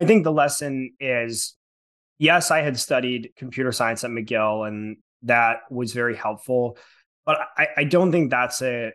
I think the lesson is yes, I had studied computer science at McGill and that was very helpful. But I, I don't think that's a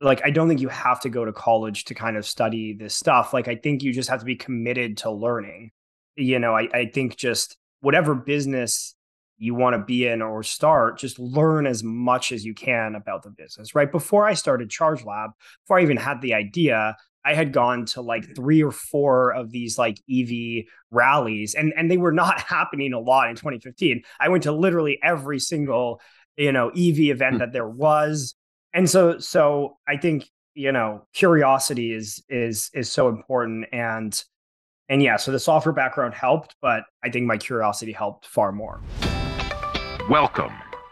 like I don't think you have to go to college to kind of study this stuff. Like I think you just have to be committed to learning. You know, I, I think just whatever business you want to be in or start, just learn as much as you can about the business. Right. Before I started Charge Lab, before I even had the idea, I had gone to like three or four of these like EV rallies and and they were not happening a lot in 2015. I went to literally every single, you know, EV event hmm. that there was. And so so I think, you know, curiosity is is is so important and and yeah, so the software background helped, but I think my curiosity helped far more. Welcome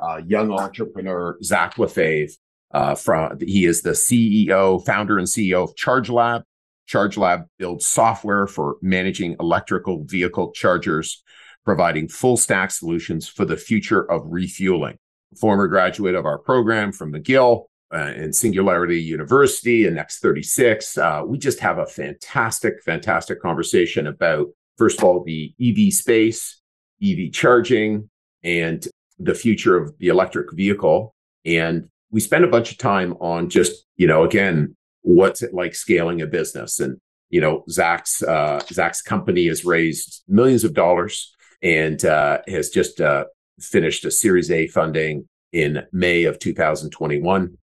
uh, young entrepreneur, Zach Lefevre. Uh, from he is the CEO, founder, and CEO of Charge Lab. Charge Lab builds software for managing electrical vehicle chargers, providing full stack solutions for the future of refueling. Former graduate of our program from McGill uh, and Singularity University and Next 36. Uh, we just have a fantastic, fantastic conversation about, first of all, the EV space, EV charging, and the future of the electric vehicle. And we spent a bunch of time on just, you know, again, what's it like scaling a business? And, you know, Zach's, uh, Zach's company has raised millions of dollars and uh, has just uh, finished a Series A funding in May of 2021.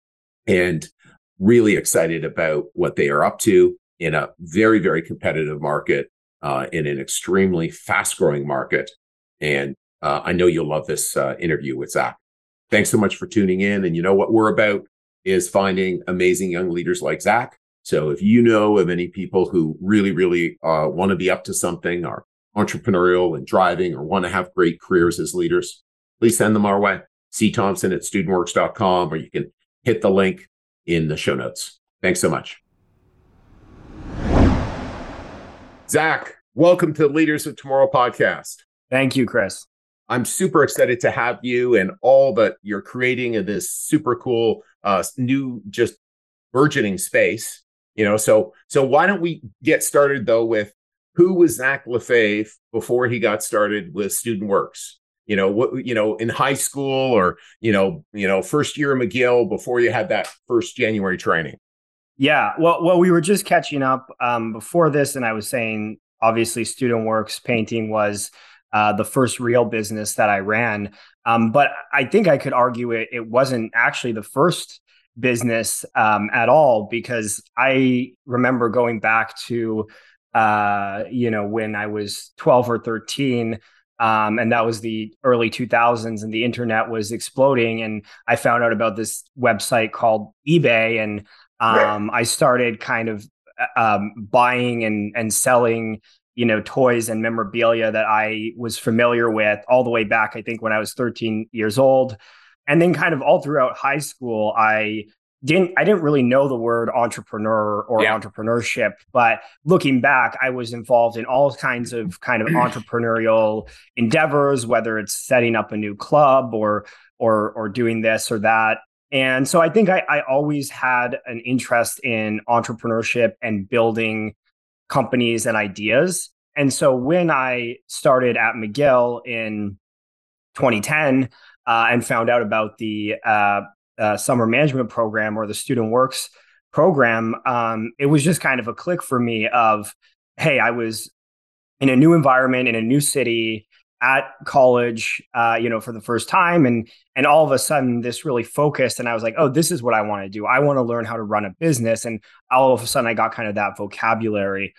And really excited about what they are up to in a very, very competitive market, uh, in an extremely fast growing market. And uh, I know you'll love this uh, interview with Zach. Thanks so much for tuning in. And you know what we're about is finding amazing young leaders like Zach. So if you know of any people who really, really uh, want to be up to something, are entrepreneurial and driving, or want to have great careers as leaders, please send them our way. C Thompson at studentworks.com, or you can hit the link in the show notes. Thanks so much. Zach, welcome to the Leaders of Tomorrow podcast. Thank you, Chris. I'm super excited to have you and all that you're creating in this super cool uh, new just burgeoning space. You know, so so why don't we get started though with who was Zach Lefevre before he got started with Student Works? You know, what you know in high school or you know you know first year McGill before you had that first January training. Yeah, well, well, we were just catching up um, before this, and I was saying obviously Student Works painting was uh, the first real business that I ran. Um, but I think I could argue it, it wasn't actually the first business um, at all because I remember going back to, uh, you know, when I was 12 or 13. Um, and that was the early 2000s and the internet was exploding and i found out about this website called ebay and um, i started kind of uh, um, buying and and selling you know toys and memorabilia that I was familiar with all the way back I think when I was 13 years old and then kind of all throughout high school I didn't I didn't really know the word entrepreneur or yeah. entrepreneurship but looking back I was involved in all kinds of kind of entrepreneurial endeavors whether it's setting up a new club or or or doing this or that and so I think I, I always had an interest in entrepreneurship and building companies and ideas. And so when I started at McGill in 2010 uh, and found out about the uh, uh, summer management program or the Student Works program, um, it was just kind of a click for me of, hey, I was in a new environment in a new city at college uh, you know for the first time and and all of a sudden this really focused and i was like oh this is what i want to do. I want to learn how to run a business and all of a sudden i got kind of that vocabulary.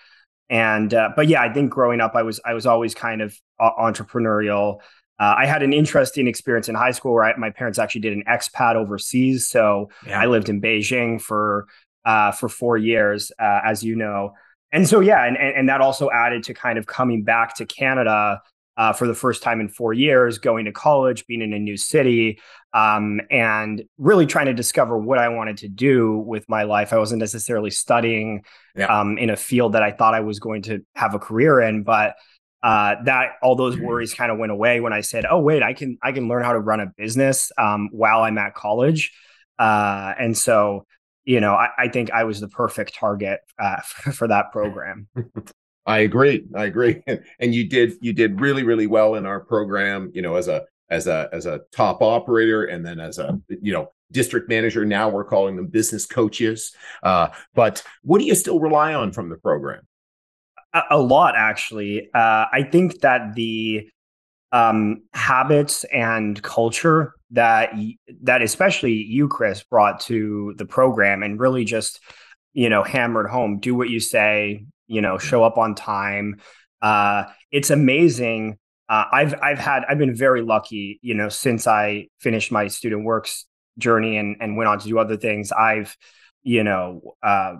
And uh, but yeah i think growing up i was i was always kind of uh, entrepreneurial. Uh, i had an interesting experience in high school where I, my parents actually did an expat overseas so yeah. i lived in beijing for uh, for four years uh, as you know. And so yeah, and, and and that also added to kind of coming back to Canada uh, for the first time in four years, going to college, being in a new city, um, and really trying to discover what I wanted to do with my life. I wasn't necessarily studying yeah. um, in a field that I thought I was going to have a career in, but uh, that all those mm-hmm. worries kind of went away when I said, "Oh, wait, I can I can learn how to run a business um, while I'm at college," uh, and so you know, I, I, think I was the perfect target uh, for that program. I agree. I agree. And you did you did really really well in our program. You know, as a as a as a top operator, and then as a you know district manager. Now we're calling them business coaches. Uh, but what do you still rely on from the program? A, a lot, actually. Uh, I think that the um, habits and culture that that especially you, Chris, brought to the program, and really just you know hammered home: do what you say, you know show up on time. Uh it's amazing. Uh, i've i've had i've been very lucky you know since i finished my student works journey and and went on to do other things. I've you know uh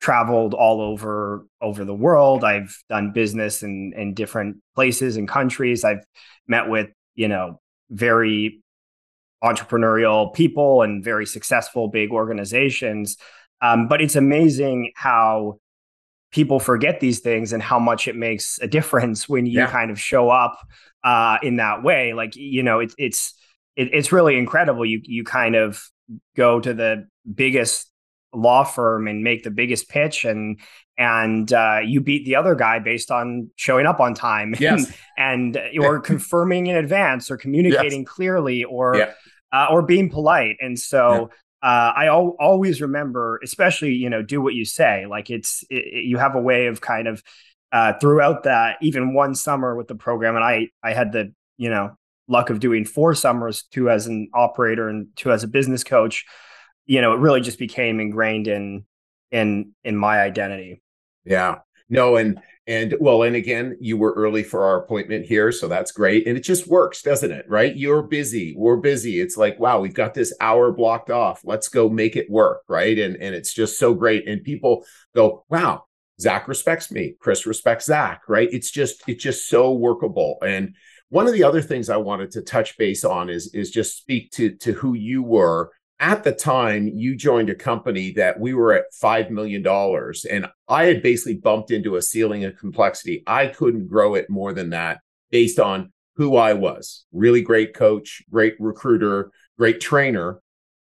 traveled all over over the world. I've done business in in different places and countries. I've met with you know very entrepreneurial people and very successful big organizations. Um, but it's amazing how people forget these things and how much it makes a difference when you yeah. kind of show up uh, in that way. Like you know, it, it's it, it's really incredible. You you kind of go to the biggest law firm and make the biggest pitch and and uh, you beat the other guy based on showing up on time yes. and, and or confirming in advance or communicating yes. clearly or yeah. uh, or being polite and so uh, I al- always remember, especially you know, do what you say. Like it's it, it, you have a way of kind of uh, throughout that. Even one summer with the program, and I I had the you know luck of doing four summers, two as an operator and two as a business coach. You know, it really just became ingrained in in in my identity. Yeah. No, and and well, and again, you were early for our appointment here, so that's great. And it just works, doesn't it? Right? You're busy. We're busy. It's like, wow, we've got this hour blocked off. Let's go make it work. Right. And and it's just so great. And people go, wow, Zach respects me. Chris respects Zach. Right. It's just, it's just so workable. And one of the other things I wanted to touch base on is is just speak to to who you were at the time you joined a company that we were at $5 million and I had basically bumped into a ceiling of complexity. I couldn't grow it more than that based on who I was. Really great coach, great recruiter, great trainer,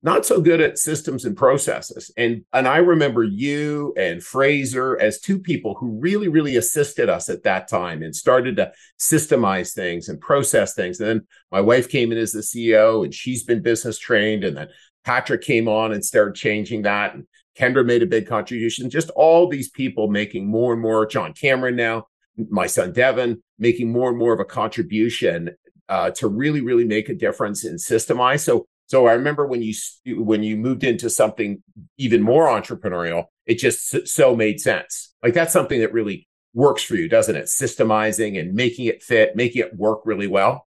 not so good at systems and processes. And and I remember you and Fraser as two people who really really assisted us at that time and started to systemize things and process things. And then my wife came in as the CEO and she's been business trained and then Patrick came on and started changing that. And Kendra made a big contribution. Just all these people making more and more. John Cameron now, my son Devin, making more and more of a contribution uh, to really, really make a difference in systemize. So, so I remember when you when you moved into something even more entrepreneurial, it just so made sense. Like that's something that really works for you, doesn't it? Systemizing and making it fit, making it work really well.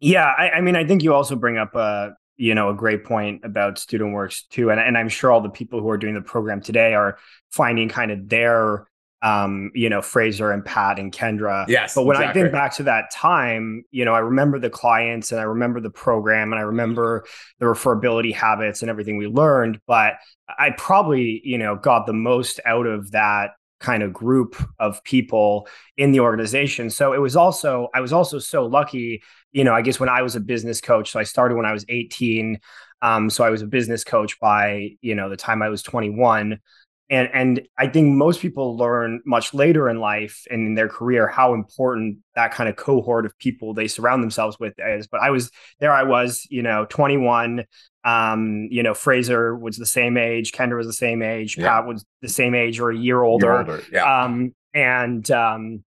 Yeah, I, I mean, I think you also bring up a you know a great point about student works too and, and i'm sure all the people who are doing the program today are finding kind of their um you know fraser and pat and kendra yes but when exactly. i think back to that time you know i remember the clients and i remember the program and i remember the referability habits and everything we learned but i probably you know got the most out of that kind of group of people in the organization. So it was also, I was also so lucky, you know, I guess when I was a business coach, so I started when I was 18. Um, so I was a business coach by, you know, the time I was 21 and and i think most people learn much later in life and in their career how important that kind of cohort of people they surround themselves with is but i was there i was you know 21 um you know fraser was the same age kendra was the same age yeah. pat was the same age or a year older, year older yeah. um and um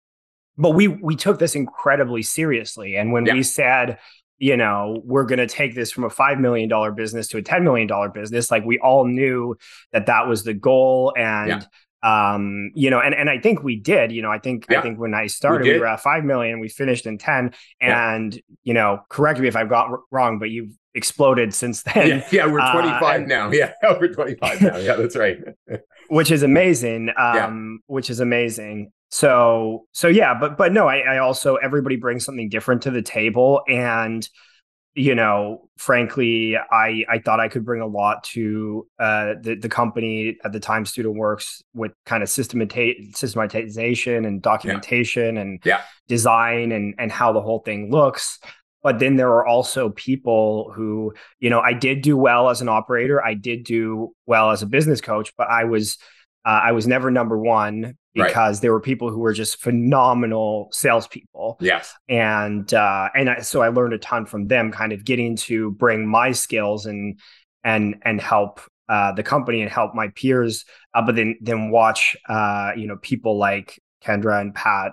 but we we took this incredibly seriously and when yeah. we said you know, we're going to take this from a $5 million business to a $10 million business. Like we all knew that that was the goal. And, yeah. um, you know, and, and I think we did, you know, I think, yeah. I think when I started, we, we, were at 5 million, we finished in 10 and, yeah. you know, correct me if I've got wrong, but you've exploded since then. Yeah, yeah we're 25 uh, now. Yeah, we're 25 now. Yeah, that's right. which is amazing. Um, yeah. which is amazing. So so yeah, but but no, I, I also everybody brings something different to the table, and you know, frankly, I I thought I could bring a lot to uh, the the company at the time, Student Works, with kind of systemata- systematization and documentation yeah. and yeah. design and and how the whole thing looks. But then there are also people who, you know, I did do well as an operator, I did do well as a business coach, but I was uh, I was never number one because right. there were people who were just phenomenal salespeople. Yes, and uh, and I, so I learned a ton from them, kind of getting to bring my skills and and and help uh, the company and help my peers. Uh, but then then watch uh, you know people like Kendra and Pat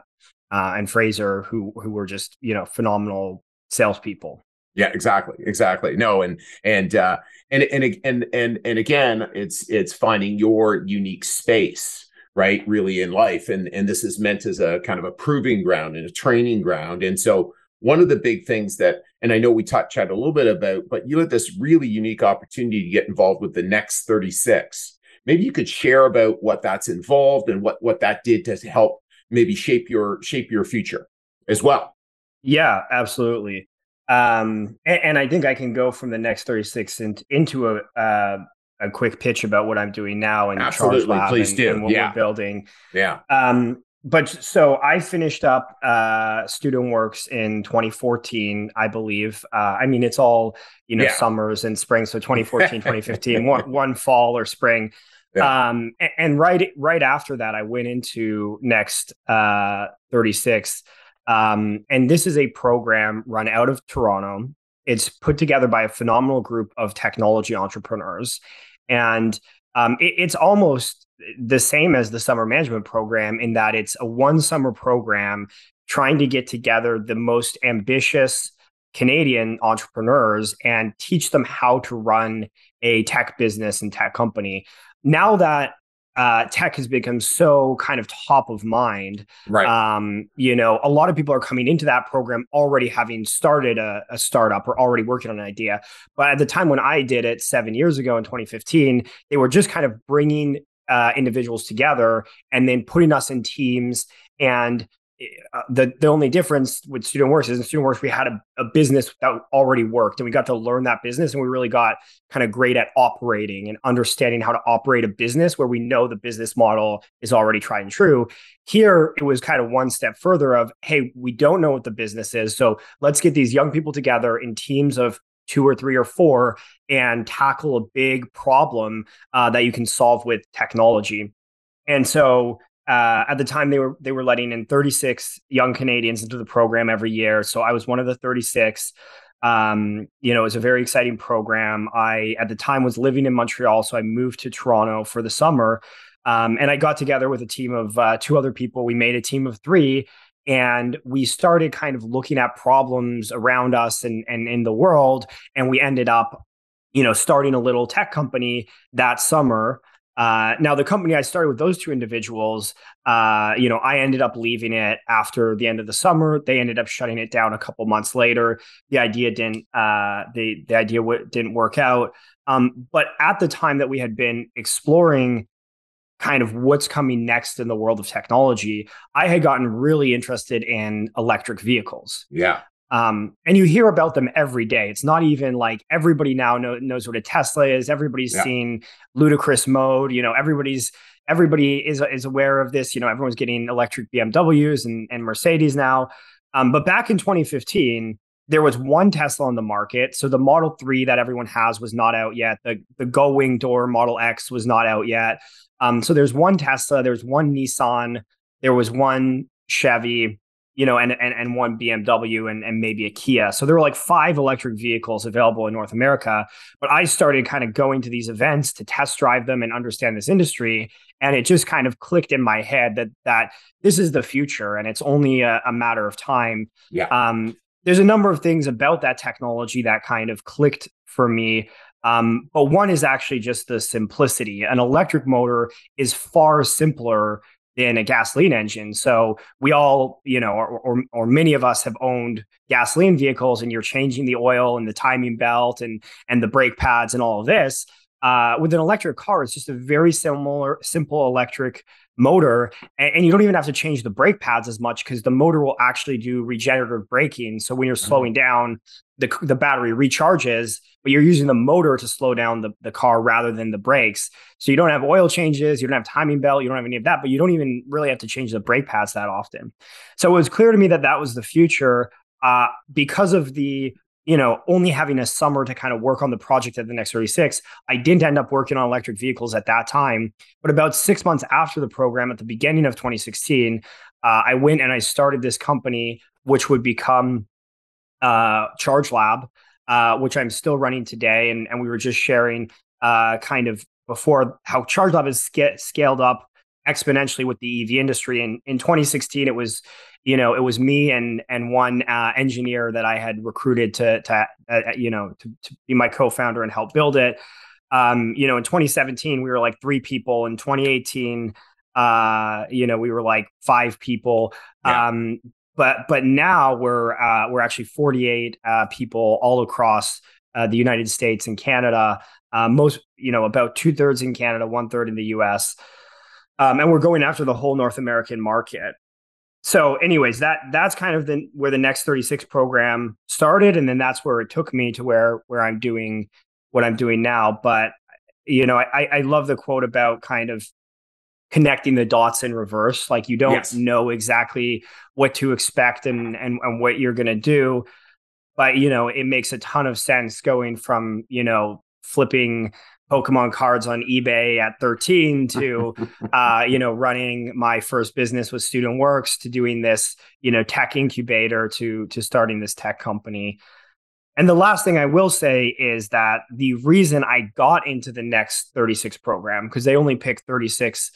uh, and Fraser who who were just you know phenomenal salespeople. Yeah, exactly, exactly. No, and and uh, and and and and and again, it's it's finding your unique space right really in life and and this is meant as a kind of a proving ground and a training ground and so one of the big things that and i know we touched chat a little bit about but you had this really unique opportunity to get involved with the next 36 maybe you could share about what that's involved and what what that did to help maybe shape your shape your future as well. Yeah absolutely um and, and i think i can go from the next 36 in, into a uh, a quick pitch about what I'm doing now and Absolutely, please and, do. and what yeah. we're building. Yeah. Um, but so I finished up uh, Student Works in 2014, I believe. Uh, I mean, it's all you know, yeah. summers and spring. So 2014, 2015, one, one fall or spring. Yeah. Um, and, and, right right after that, I went into Next uh, 36. Um, and this is a program run out of Toronto. It's put together by a phenomenal group of technology entrepreneurs. And um, it, it's almost the same as the summer management program in that it's a one summer program trying to get together the most ambitious Canadian entrepreneurs and teach them how to run a tech business and tech company. Now that uh, tech has become so kind of top of mind. Right. Um, you know, a lot of people are coming into that program already having started a, a, startup or already working on an idea. But at the time when I did it seven years ago in 2015, they were just kind of bringing uh, individuals together and then putting us in teams and uh, the the only difference with Student Works is in Student Works we had a, a, business that already worked and we got to learn that business and we really got kind of great at operating and understanding how to operate a business where we know the business model is already tried and true. Here it was kind of one step further of hey we don't know what the business is so let's get these young people together in teams of two or three or four and tackle a big problem uh, that you can solve with technology. And so uh, at the time they were they were letting in 36 young Canadians into the program every year. So I was one of the 36. Um, you know, it was a very exciting program. I at the time was living in Montreal, so I moved to Toronto for the summer. Um, and I got together with a team of uh, two other people. We made a team of three, and we started kind of looking at problems around us and and in the world. And we ended up, you know, starting a little tech company that summer. Uh, now, the company I started with those two individuals, uh, you know, I ended up leaving it after the end of the summer. They ended up shutting it down a couple months later. The idea didn't, uh, the the idea w- didn't work out. Um, but at the time that we had been exploring kind of what's coming next in the world of technology, I had gotten really interested in electric vehicles. Yeah. Um, and you hear about them every day. It's not even like everybody now know, knows what a Tesla is. Everybody's yeah. seen ludicrous mode. You know, everybody's everybody is is aware of this. You know, everyone's getting electric BMWs and, and Mercedes now. Um, but back in 2015, there was one Tesla on the market. So the Model 3 that everyone has was not out yet. The the Gull Wing Door Model X was not out yet. Um, so there's one Tesla, there's one Nissan, there was one Chevy, you know, and and, and one BMW and, and maybe a Kia. So there were like five electric vehicles available in North America. But I started kind of going to these events to test drive them and understand this industry. And it just kind of clicked in my head that that this is the future and it's only a, a matter of time. Yeah. Um, there's a number of things about that technology that kind of clicked for me. Um, but one is actually just the simplicity. An electric motor is far simpler in a gasoline engine. So we all, you know, or, or, or many of us have owned gasoline vehicles, and you're changing the oil and the timing belt and and the brake pads and all of this. Uh, with an electric car, it's just a very similar, simple electric motor, and, and you don't even have to change the brake pads as much because the motor will actually do regenerative braking. So when you're mm-hmm. slowing down, the the battery recharges, but you're using the motor to slow down the, the car rather than the brakes. So you don't have oil changes, you don't have timing belt, you don't have any of that, but you don't even really have to change the brake pads that often. So it was clear to me that that was the future uh, because of the you know, only having a summer to kind of work on the project at the next 36, I didn't end up working on electric vehicles at that time. But about six months after the program, at the beginning of 2016, uh, I went and I started this company, which would become uh, Charge Lab, uh, which I'm still running today. And, and we were just sharing uh, kind of before how Charge Lab has sc- scaled up exponentially with the EV industry. And in 2016, it was you know, it was me and and one uh, engineer that I had recruited to to uh, uh, you know to, to be my co-founder and help build it. Um, you know, in 2017 we were like three people. In 2018, uh, you know, we were like five people. Yeah. Um, but but now we're uh, we're actually 48 uh, people all across uh, the United States and Canada. Uh, most, you know, about two thirds in Canada, one third in the U.S. Um, and we're going after the whole North American market. So anyways that that's kind of the where the next 36 program started. And then that's where it took me to where where i'm doing what i'm doing now. But you know i i love the quote about kind of connecting the dots in reverse. Like you don't yes. know exactly what to expect and and, and what you're going to do. But you know it makes a ton of sense going from you know flipping Pokemon cards on eBay at 13 to, uh, you know, running my first business with Student Works to doing this, you know, tech incubator to to starting this tech company. And the last thing I will say is that the reason I got into the next 36 program, because they only pick 36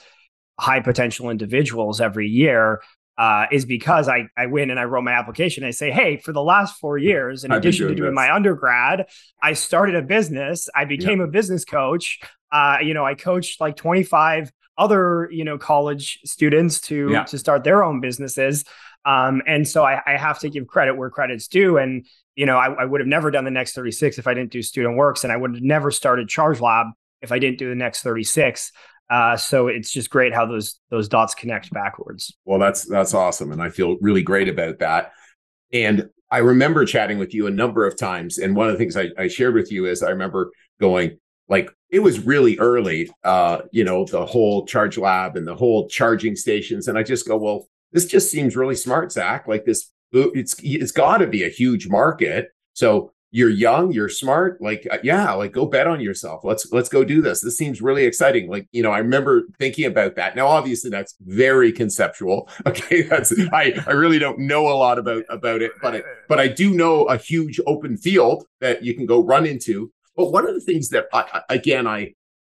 high potential individuals every year, uh, is because I, I went and I wrote my application. I say, hey, for the last four years, in addition to doing this. my undergrad, I started a business. I became a business coach. Uh, you know, I coached like 25 other, you know, college students to yeah. to start their own businesses. Um, and so I, I, have to give credit where credit's due. And, you know, I, I would have never done the next 36 if I didn't do student works. And I would have never started Charge Lab if I didn't do the next 36. Uh, so it's just great how those those dots connect backwards. Well, that's that's awesome, and I feel really great about that. And I remember chatting with you a number of times, and one of the things I, I shared with you is I remember going like it was really early, uh, you know, the whole charge lab and the whole charging stations, and I just go, well, this just seems really smart, Zach. Like this, it's it's got to be a huge market. So you're young you're smart like uh, yeah like go bet on yourself. Let's let's go do this. This seems really exciting. Like you know i remember thinking about that. Now obviously that's very conceptual okay? That's i i really don't know a lot about about it but I, but i do know a huge open field that you can go run into. But one of the things that i again i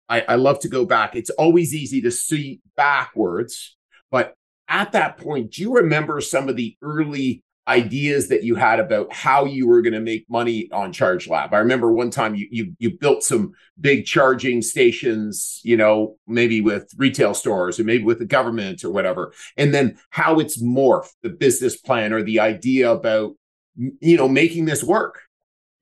i, I love to go back. It's always easy to see backwards but at that point do you remember some of the early ideas that you had about how you were going to make money on Charge Lab. I remember one time you, you you built some big charging stations, you know, maybe with retail stores or maybe with the government or whatever. And then how it's morphed the business plan or the idea about you know making this work.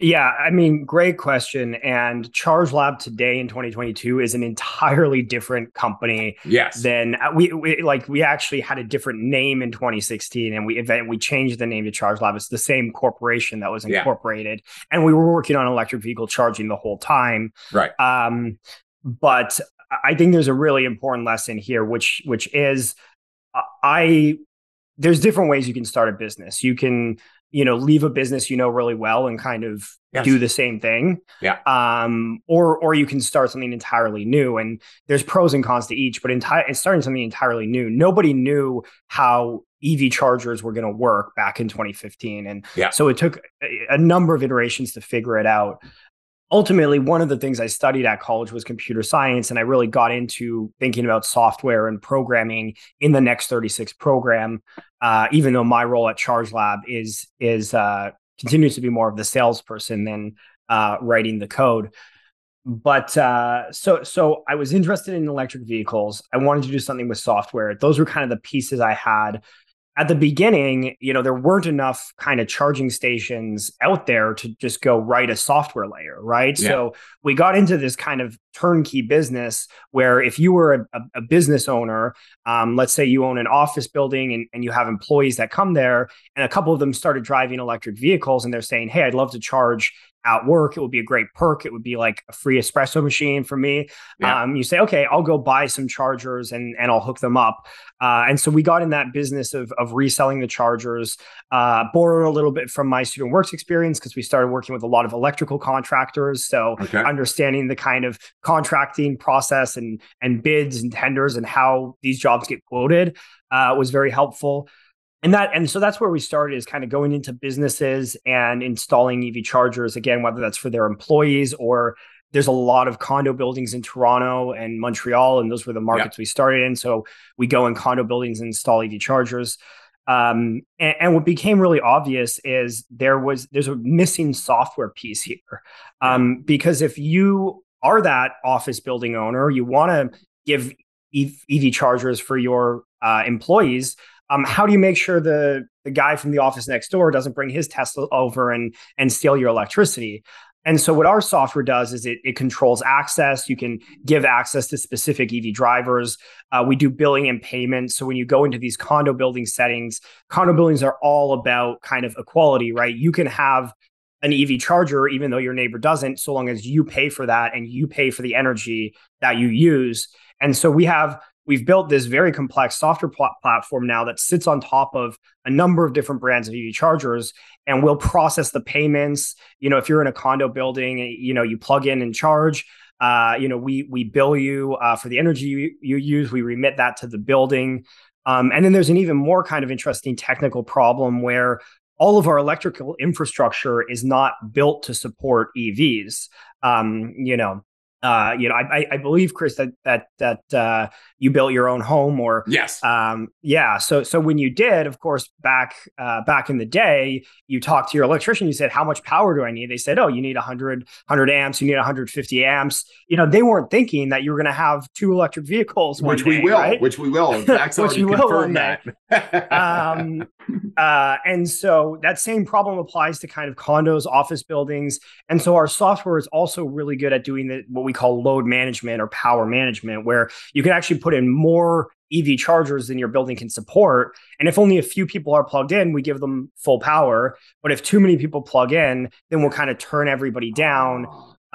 Yeah, I mean, great question. And Charge Lab today in 2022 is an entirely different company. Yes. Than uh, we, we like we actually had a different name in 2016, and we event we changed the name to Charge Lab. It's the same corporation that was incorporated, yeah. and we were working on electric vehicle charging the whole time. Right. Um, but I think there's a really important lesson here, which which is uh, I there's different ways you can start a business. You can you know leave a business you know really well and kind of yes. do the same thing. Yeah. Um or or you can start something entirely new and there's pros and cons to each but entire starting something entirely new. Nobody knew how EV chargers were going to work back in 2015 and yeah. so it took a, a number of iterations to figure it out. Ultimately one of the things i studied at college was computer science and i really got into thinking about software and programming in the next 36 program uh, even though my role at charge lab is is uh, continues to be more of the salesperson than uh, writing the code. But uh, so so i was interested in electric vehicles. I wanted to do something with software. Those were kind of the pieces i had at the beginning, you know, there weren't enough kind of charging stations out there to just go write a software layer, right? Yeah. So we got into this kind of turnkey business where if you were a, a business owner, um, let's say you own an office building and, and you have employees that come there, and a couple of them started driving electric vehicles and they're saying, Hey, I'd love to charge at work. It would be a great perk. It would be like a free espresso machine for me. Yeah. Um, you say, okay, I'll go buy some chargers and and I'll hook them up. Uh, and so we got in that business of of reselling the chargers. Uh, borrowed a little bit from my student works experience because we started working with a lot of electrical contractors. So okay. understanding the kind of contracting process and and bids and tenders and how these jobs get quoted uh, was very helpful and that and so that's where we started is kind of going into businesses and installing ev chargers again whether that's for their employees or there's a lot of condo buildings in toronto and montreal and those were the markets yeah. we started in. So we go in condo buildings and install ev chargers. Um, and, and, what became really obvious is there was there's a missing software piece here. Um, because if you are that office building owner you want to give ev chargers for your uh, employees um, how do you make sure the the guy from the office next door doesn't bring his Tesla over and and steal your electricity? And so what our software does is it, it controls access. You can give access to specific EV drivers. Uh, we do billing and payments. So when you go into these condo building settings, condo buildings are all about kind of equality, right? You can have an EV charger, even though your neighbor doesn't, so long as you pay for that and you pay for the energy that you use. And so we have we've built this very complex software pl- platform now that sits on top of a number of different brands of EV chargers and we'll process the payments. You know, if you're in a condo building, you know, you plug in and charge. Uh, you know, we we bill you uh, for the energy you, you, use. We remit that to the building. Um, and then there's an even more kind of interesting technical problem where all of our electrical infrastructure is not built to support EVs. Um, you know, uh, you know, I, I believe Chris that that that uh, you built your own home, or yes, um, yeah. So so when you did, of course, back uh, back in the day, you talked to your electrician. You said, "How much power do I need?" They said, "Oh, you need 100 100 amps. You need 150 amps." You know, they weren't thinking that you were going to have two electric vehicles, which day, we will, right? which we will. Which we will one that. um, uh, and so that same problem applies to kind of condos, office buildings, and so our software is also really good at doing the what we call load management or power management, where you can actually put in more EV chargers than your building can support. And if only a few people are plugged in, we give them full power. But if too many people plug in, then we'll kind of turn everybody down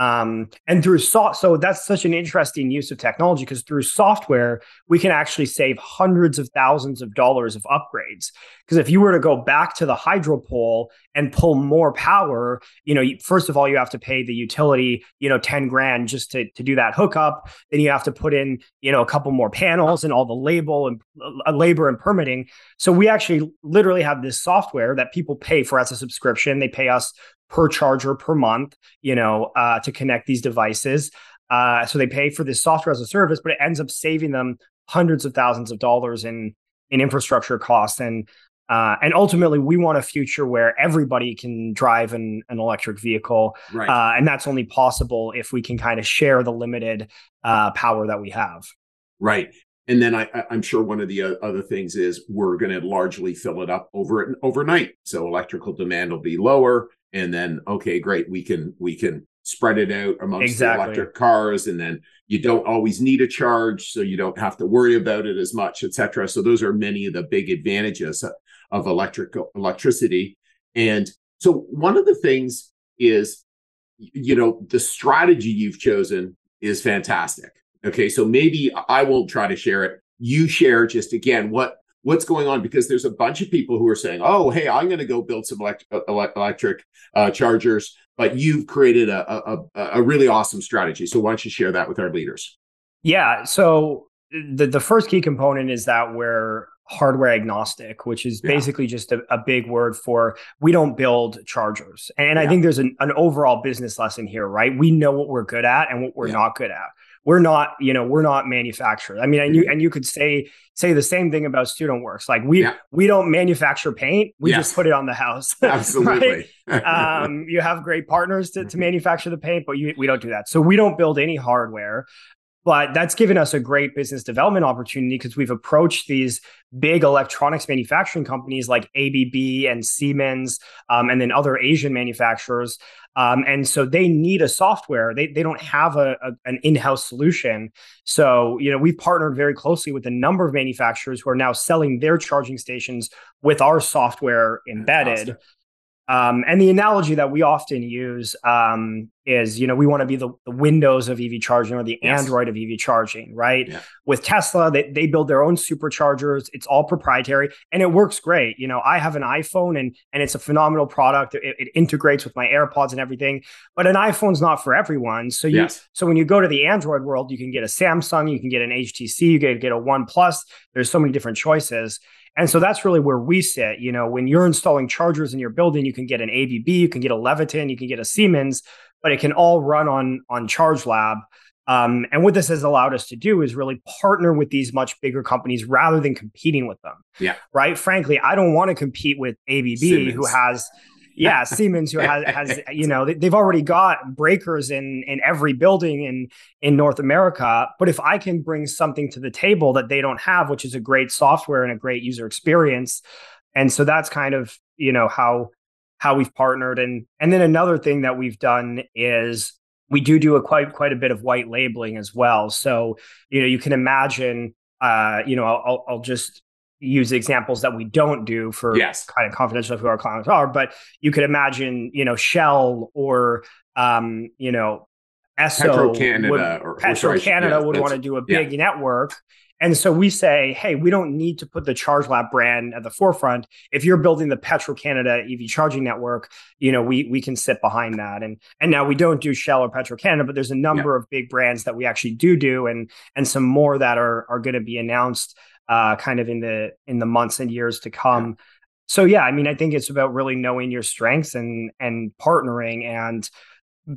um, and through so, that's such an interesting use of technology because through software we can actually save hundreds of thousands of dollars of upgrades. Because if you were to go back to the hydro pole and pull more power you know first of all you have to pay the utility you know 10 grand just to, to do that hookup. Then you have to put in you know a couple more panels and all the label and uh, labor and permitting. So we actually literally have this software that people pay for as a subscription. They pay us per charger per month, you know, uh, to connect these devices. Uh, so they pay for this software as a service, but it ends up saving them hundreds of thousands of dollars in in infrastructure costs. And uh, and ultimately, we want a future where everybody can drive an, an electric vehicle, right. uh, and that's only possible if we can kind of share the limited uh, power that we have. Right, and then I, am sure one of the uh, other things is we're going to largely fill it up over overnight, so electrical demand will be lower and then okay great we can we can spread it out amongst exactly. the electric cars and then you don't always need a charge so you don't have to worry about it as much etc so those are many of the big advantages of electric electricity. And so one of the things is you know the strategy you've chosen is fantastic. Okay so maybe i won't try to share it. You share just again what what's going on because there's a bunch of people who are saying, "Oh, hey, I'm going to go build some elect- uh, electric uh, chargers," but you've created a, a, a really awesome strategy. So why don't you share that with our leaders? Yeah. So the the first key component is that we're hardware agnostic, which is yeah. basically just a, a, big word for we don't build chargers. And yeah. I think there's an, an overall business lesson here, right? We know what we're good at and what we're yeah. not good at we're not you know we're not manufacturers i mean and you and you could say say the same thing about student works like we yeah. we don't manufacture paint. We yes. just put it on the house. Absolutely. Um, you have great partners to, to manufacture the paint but you, we don't do that. So we don't build any hardware but that's given us a great business development opportunity because we've approached these big electronics manufacturing companies like ABB and Siemens, um, and then other Asian manufacturers. Um, and so they need a software. They, they don't have a, a, an in-house solution. So, you know, we've partnered very closely with a number of manufacturers who are now selling their charging stations with our software embedded. Um, and the analogy that we often use um, is, you know, we want to be the, the, Windows of EV charging or the yes. Android of EV charging, right? Yeah. With Tesla, they, they build their own superchargers. It's all proprietary and it works great. You know, I have an iPhone and and it's a phenomenal product. It, it integrates with my AirPods and everything. But an iPhone's not for everyone. So you yes. so when you go to the Android world, you can get a Samsung, you can get an HTC, you can get a OnePlus. There's so many different choices. And so that's really where we sit. You know, when you're installing chargers in your building, you can get an ABB, you can get a Leviton, you can get a Siemens, but it can all run on on Charge Lab. Um, and what this has allowed us to do is really partner with these much bigger companies rather than competing with them. Yeah. Right. Frankly, I don't want to compete with ABB, Siemens. who has yeah, Siemens, who has, has you know, they've already got breakers in in every building in in North America. But if I can bring something to the table that they don't have, which is a great software and a great user experience, and so that's kind of you know how how we've partnered. And and then another thing that we've done is we do do a quite quite a bit of white labeling as well. So you know, you can imagine. Uh, you know, I'll, I'll just use examples that we don't do for yes. kind of confidential of who our clients are. But you could imagine, you know, Shell or um, you know, Esso Petro Canada or Petro Canada yeah, would want to do a big yeah. network. And so we say, hey, we don't need to put the Charge Lab brand at the forefront. If you're building the Petro Canada EV charging network, you know, we we can sit behind that. And and now we don't do Shell or Petro Canada, but there's a number yeah. of big brands that we actually do do, and and some more that are are going to be announced uh, kind of in the in the months and years to come. Yeah. So yeah, I mean, I think it's about really knowing your strengths and and partnering and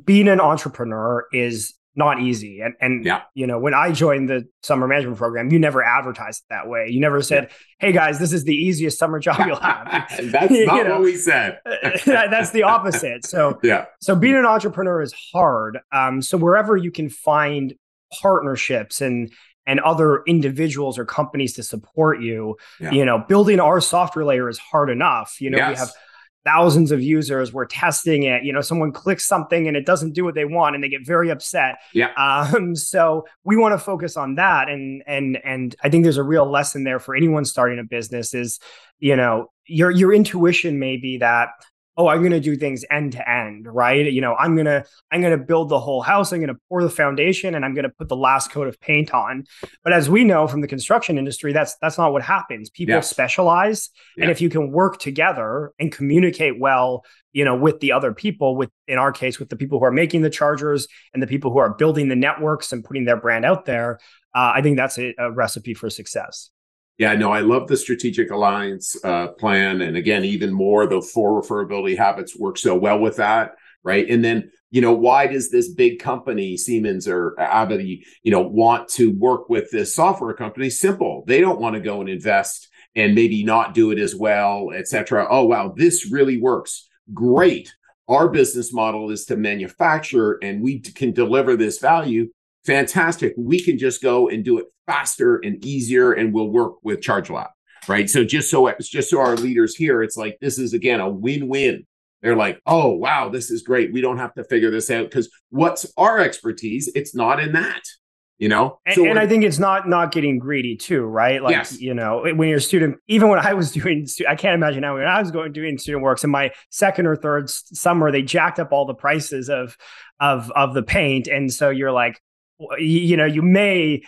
being an entrepreneur is not easy. And and yeah. you know, when I joined the summer management program, you never advertised it that way. You never said, "Hey guys, this is the easiest summer job you'll have." that's not know? what we said. that's the opposite. So yeah. So being an entrepreneur is hard. Um, so wherever you can find partnerships and and other individuals or companies to support you. Yeah. You know, building our software layer is hard enough. You know, yes. we have thousands of users. We're testing it. You know, someone clicks something and it doesn't do what they want, and they get very upset. Yeah. Um, so we want to focus on that, and and and I think there's a real lesson there for anyone starting a business. Is you know your your intuition may be that oh i'm going to do things end to end right you know i'm going to i'm going to build the whole house i'm going to pour the foundation and i'm going to put the last coat of paint on but as we know from the construction industry that's that's not what happens people yes. specialize yeah. and if you can work together and communicate well you know with the other people with in our case with the people who are making the chargers and the people who are building the networks and putting their brand out there uh, i think that's a, a recipe for success yeah, no, I love the strategic alliance uh, plan, and again, even more the four referability habits work so well with that, right? And then, you know, why does this big company, Siemens or ABB, you know, want to work with this software company? Simple, they don't want to go and invest and maybe not do it as well, et cetera. Oh, wow, this really works. Great. Our business model is to manufacture, and we can deliver this value fantastic. We can just go and do it faster and easier, and we'll work with Charge Lab, right? So just so it's just so our leaders here, it's like this is again a win-win. They're like, oh wow, this is great. We don't have to figure this out because what's our expertise? It's not in that you know and, so and i think it's not not getting greedy too right like yes. you know when you're a student even when i was doing i can't imagine how when i was going doing student works in my second or third summer they jacked up all the prices of of of the paint and so you're like you know, you may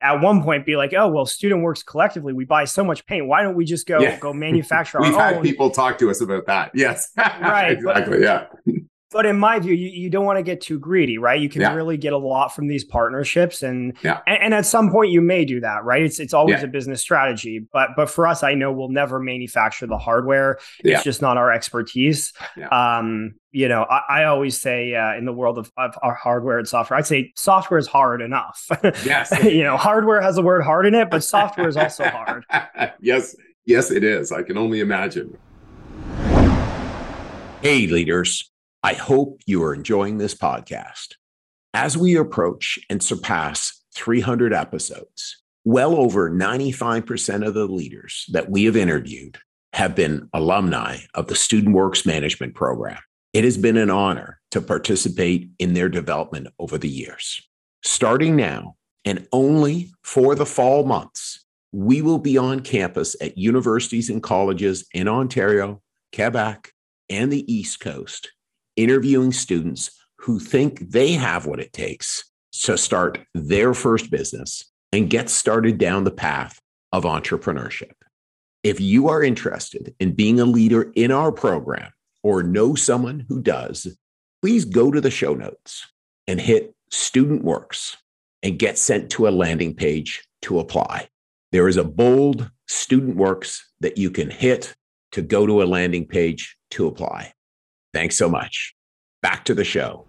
at one point be like, oh well, student works collectively. We buy so much paint. Why don't we just go yeah. go manufacture We've had own? people talk to us about that. Yes, right, exactly. But, yeah. But in my view, you, you don't want to get too greedy, right? You can yeah. really get a lot from these partnerships, and, yeah. and, and at some point you may do that, right? It's it's always yeah. a business strategy, but but for us, I know we'll never manufacture the hardware. It's just not our expertise. Um, you know, I, I always say uh, in the world of, of, our hardware and software, I'd say software is hard enough. Yes, you know, hardware has the word hard in it, but software is also hard. yes, yes, it is. I can only imagine. Hey, leaders. I hope you are enjoying this podcast. As we approach and surpass 300 episodes, well over 95% of the leaders that we have interviewed have been alumni of the Student Works Management Program. It has been an honor to participate in their development over the years. Starting now, and only for the fall months, we will be on campus at universities and colleges in Ontario, Quebec, and the East Coast, interviewing students who think they have what it takes to start their first business and get started down the path of entrepreneurship. If you are interested in being a leader in our program or know someone who does, please go to the show notes and hit Student Works and get sent to a landing page to apply. There is a bold Student Works that you can hit to go to a landing page to apply. Thanks so much. Back to the show.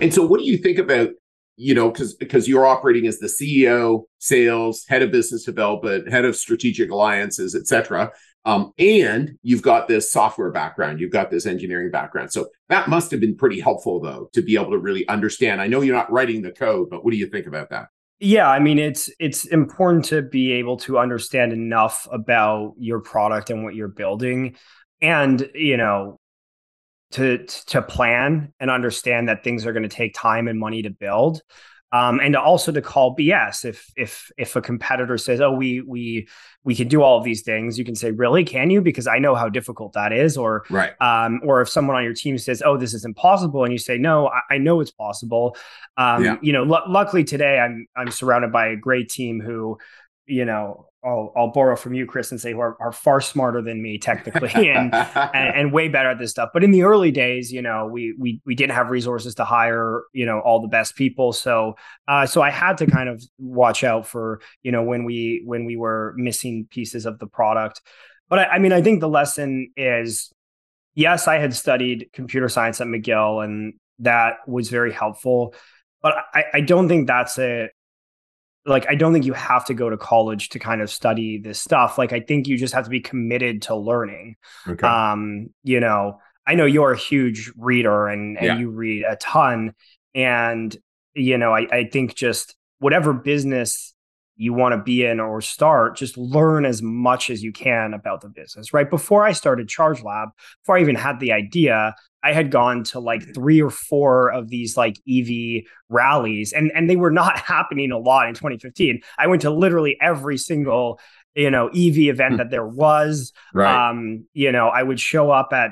And so, what do you think about you know, because because you're operating as the CEO, sales, head of business development, head of strategic alliances, et cetera. Um, and you've got this software background, you've got this engineering background. So that must have been pretty helpful, though, to be able to really understand. I know you're not writing the code, but what do you think about that? Yeah, I mean it's it's important to be able to understand enough about your product and what you're building and you know to to plan and understand that things are going to take time and money to build um, and also to call BS if if if a competitor says, "Oh, we we we can do all of these things," you can say, "Really? Can you?" Because I know how difficult that is. Or right. Um, or if someone on your team says, "Oh, this is impossible," and you say, "No, I, I know it's possible." Um, yeah. You know, l- luckily today I'm I'm surrounded by a great team who, you know, I'll, I'll borrow from you, Chris, and say who are, are far smarter than me technically and, and, and way better at this stuff. But in the early days, you know, we we we didn't have resources to hire, you know, all the best people. So uh, so I had to kind of watch out for, you know, when we when we were missing pieces of the product. But I, I mean, I think the lesson is, yes, I had studied computer science at McGill, and that was very helpful. But I, I don't think that's a like I don't think you have to go to college to kind of study this stuff. Like I think you just have to be committed to learning. Okay. Um, you know, I know you're a huge reader and, and yeah. you read a ton. And, you know, I, I think just whatever business you want to be in or start, just learn as much as you can about the business, right? Before I started Charge Lab, before I even had the idea, I had gone to like three or four of these like EV rallies and and they were not happening a lot in 2015. I went to literally every single you know EV event hmm. that there was. Right. Um, you know, I would show up at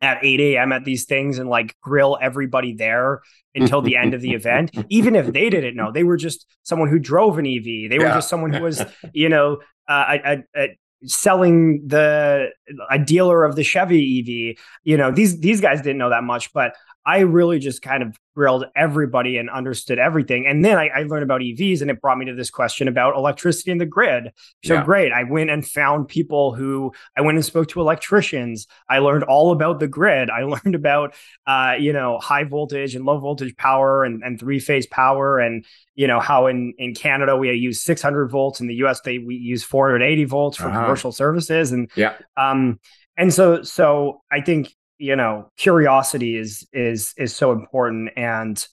at 8 a.m. at these things and like grill everybody there until the end of the event. Even if they didn't know, they were just someone who drove an EV. They were just someone who was, you know, uh, a, a, selling the a dealer of the Chevy EV. You know, these these guys didn't know that much, but I really just kind of grilled everybody and understood everything. And then I, I, learned about EVs, and it brought me to this question about electricity in the grid. So yeah. great. I went and found people who I went and spoke to electricians. I learned all about the grid. I learned about uh, you know high voltage and low voltage power and, and three phase power, and you know how in in Canada we use 600 volts, in the US they we use 480 volts for uh-huh. commercial services, and yeah. Um, and so so I think you know curiosity is is is so important and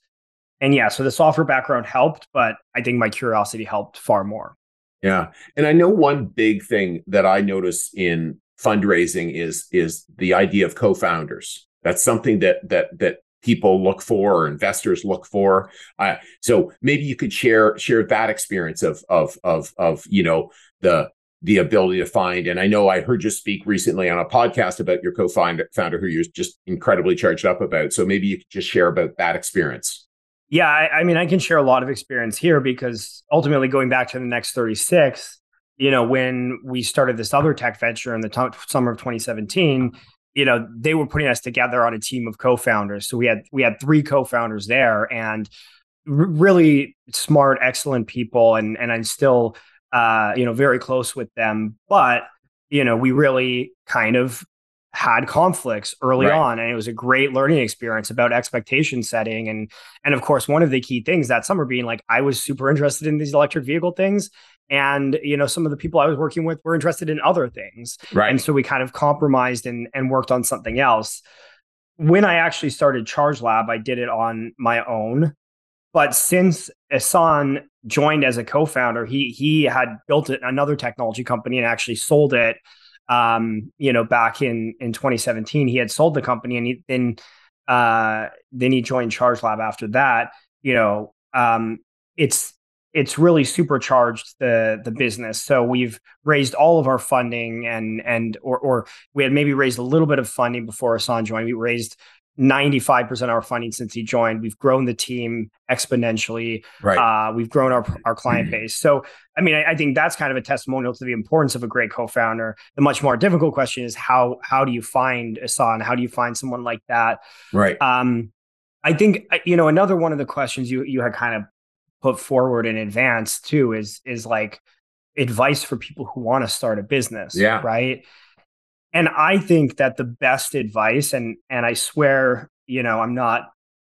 and yeah so the software background helped but i think my curiosity helped far more. Yeah and i know one big thing that i notice in fundraising is is the idea of co-founders. That's something that that that people look for or investors look for. Uh, so maybe you could share share that experience of of of of you know the the ability to find. And I know I heard you speak recently on a podcast about your co-founder founder who you're just incredibly charged up about. So maybe you could just share about that experience. Yeah, I, I mean, I can share a lot of experience here because ultimately, going back to the next 36, you know, when we started this other tech venture in the t- summer of 2017, you know, they were putting us together on a team of co-founders. So we had we had three co-founders there, and r- really smart, excellent people, and and I'm still uh, you know, very close with them. But, you know, we really kind of had conflicts early right. on and it was a great learning experience about expectation setting and and of course one of the key things that summer being like I was super interested in these electric vehicle things and you know some of the people I was working with were interested in other things right and so we kind of compromised and and worked on something else when I actually started Charge Lab, I did it on my own. But since Ehsan joined as a co-founder, he he had built another technology company and actually sold it. Um, you know, back in in 2017, he had sold the company, and he, then uh, then he joined Charge Lab after that. You know, um, it's it's really supercharged the the business. So we've raised all of our funding and and or or we had maybe raised a little bit of funding before Ehsan joined. We raised 95% of our funding since he joined. We've grown the team exponentially. Right. Uh, we've grown our, our client mm-hmm. base. So, I mean, I, I, think that's kind of a testimonial to the importance of a great co-founder. The much more difficult question is how, how do you find Ehsan? How do you find someone like that? Right. Um, I think, you know, another one of the questions you, you had kind of put forward in advance too is, is like advice for people who want to start a business. Yeah. Right and I think that the best advice, and and I swear, you know, I'm not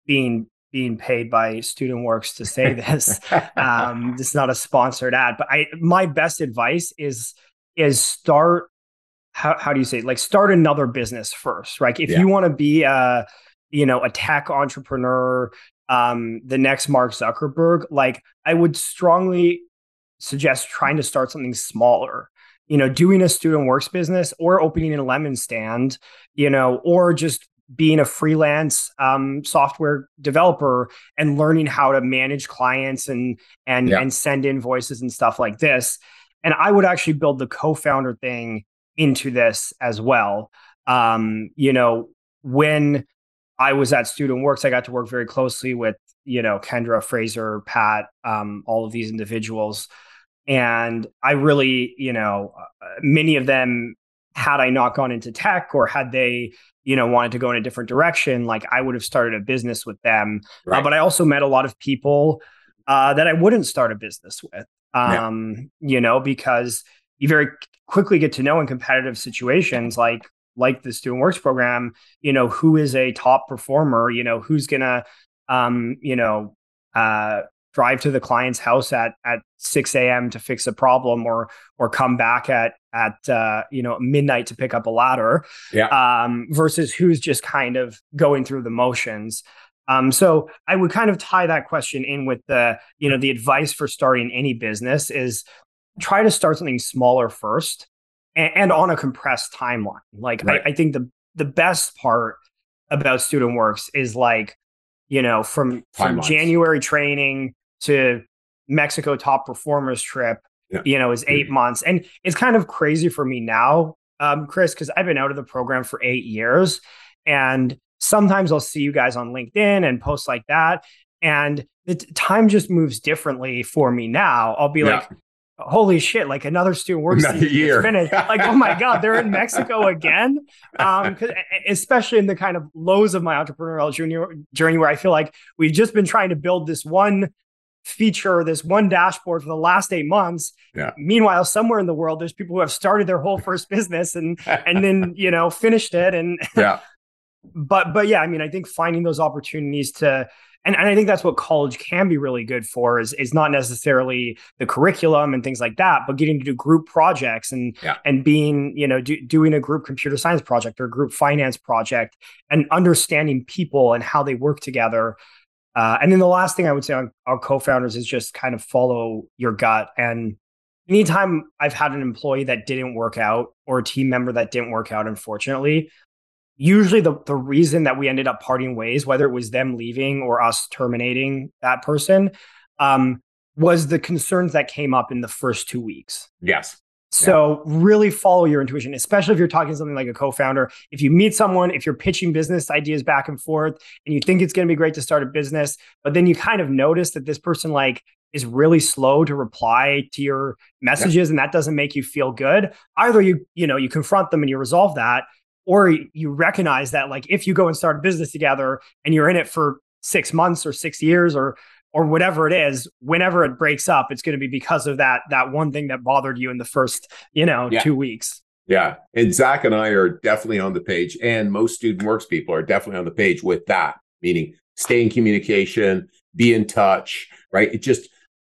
being being paid by Student Works to say this. um, this is not a sponsored ad, but I my best advice is is start how how do you say it? like start another business first, right? If yeah. you want to be a you know a tech entrepreneur, um, the next Mark Zuckerberg, like I would strongly suggest trying to start something smaller you know, doing a student works business or opening a lemon stand, you know, or just being a freelance um, software developer and learning how to manage clients and and yeah. and send invoices and stuff like this. And I would actually build the co-founder thing into this as well. Um, you know, when I was at Student Works, I got to work very closely with you know Kendra, Fraser, Pat, um, all of these individuals and I really, you know, uh, many of them, had I not gone into tech or had they, you know, wanted to go in a different direction, like I would have started a business with them. Uh, right. Uh, but I also met a lot of people uh, that I wouldn't start a business with, um, yeah. you know, because you very quickly get to know in competitive situations like like the student works program you know who is a top performer you know who's gonna um you know uh drive to the client's house at at 6 a.m. to fix a problem or or come back at at uh, you know midnight to pick up a ladder yeah. um, versus who's just kind of going through the motions. Um, so I would kind of tie that question in with the you know the advice for starting any business is try to start something smaller first and, and on a compressed timeline. Like right. I, I think the the best part about Student Works is like you know from from January training to Mexico top performers trip, yeah. you know, is 8 mm-hmm. months. And it's kind of crazy for me now, um, Chris, because I've been out of the program for eight years. And sometimes I'll see you guys on LinkedIn and posts like that. And the t- time just moves differently for me now. I'll be yeah. like, holy shit, like another student works another year. finished. like, oh my God, they're in Mexico again. Um, especially in the kind of lows of my entrepreneurial junior journey where I feel like we've just been trying to build this one feature this one dashboard for the last eight months. Yeah. Meanwhile, somewhere in the world, there's people who have started their whole first business and and then you know finished it. And yeah. but but yeah, I mean, I think finding those opportunities to and, and I think that's what college can be really good for is is not necessarily the curriculum and things like that, but getting to do group projects and yeah. and being you know do, doing a group computer science project or a group finance project and understanding people and how they work together uh, and then the last thing I would say on, on co-founders is just kind of follow your gut. And anytime I've had an employee that didn't work out or a team member that didn't work out, unfortunately, usually the, the reason that we ended up parting ways, whether it was them leaving or us terminating that person, um, was the concerns that came up in the first two weeks. Yes. So yeah. really follow your intuition, especially if you're talking to something like a co-founder. If you meet someone, if you're pitching business ideas back and forth and you think it's going to be great to start a business, but then you kind of notice that this person like is really slow to reply to your messages yeah. and that doesn't make you feel good, either you you know, you confront them and you resolve that or you recognize that like if you go and start a business together and you're in it for 6 months or 6 years or or whatever it is, whenever it breaks up, it's going to be because of that that one thing that bothered you in the first, you know, yeah. two weeks. Yeah. And Zach and I are definitely on the page, and most student works people are definitely on the page with that, meaning stay in communication, be in touch, right? It just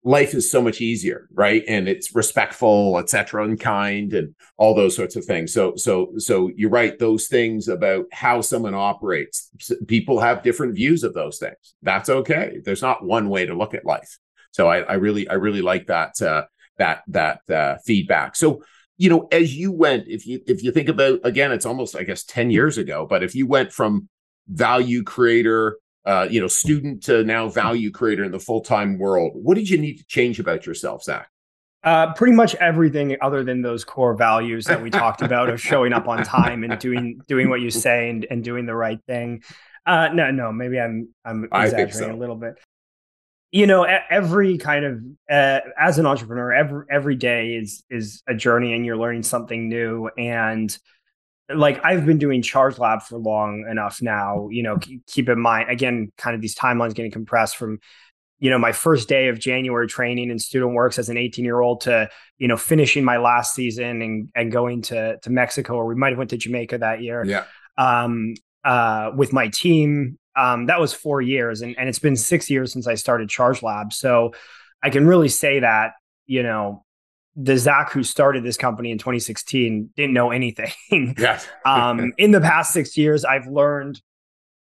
life is so much easier, right? And it's respectful, etc., and kind, and all those sorts of things. So, so, so you're right. Those things about how someone operates, people have different views of those things. That's okay. There's not one way to look at life. So, I, I really, I really like that uh, that that uh, feedback. So, you know, as you went, if you if you think about again, it's almost I guess ten years ago, but if you went from value creator uh, you know, student to now value creator in the full time world. What did you need to change about yourself, Zach? Uh, pretty much everything other than those core values that we talked about of showing up on time and doing doing what you say and, and doing the right thing. Uh, no, no, maybe I'm I'm exaggerating so. a little bit. You know, every kind of uh, as an entrepreneur, every every day is is a journey, and you're learning something new. And like I've been doing Charge Lab for long enough now. You know, keep in mind again, kind of these timelines getting compressed from, you know, my first day of January training in Student Works as an 18 year old to you know finishing my last season and and going to to Mexico or we might have went to Jamaica that year. Yeah. Um. Uh. With my team. Um. That was four years, and and it's been six years since I started Charge Lab. So I can really say that you know the Zach who started this company in 2016 didn't know anything. yes. um, in the past six years, I've learned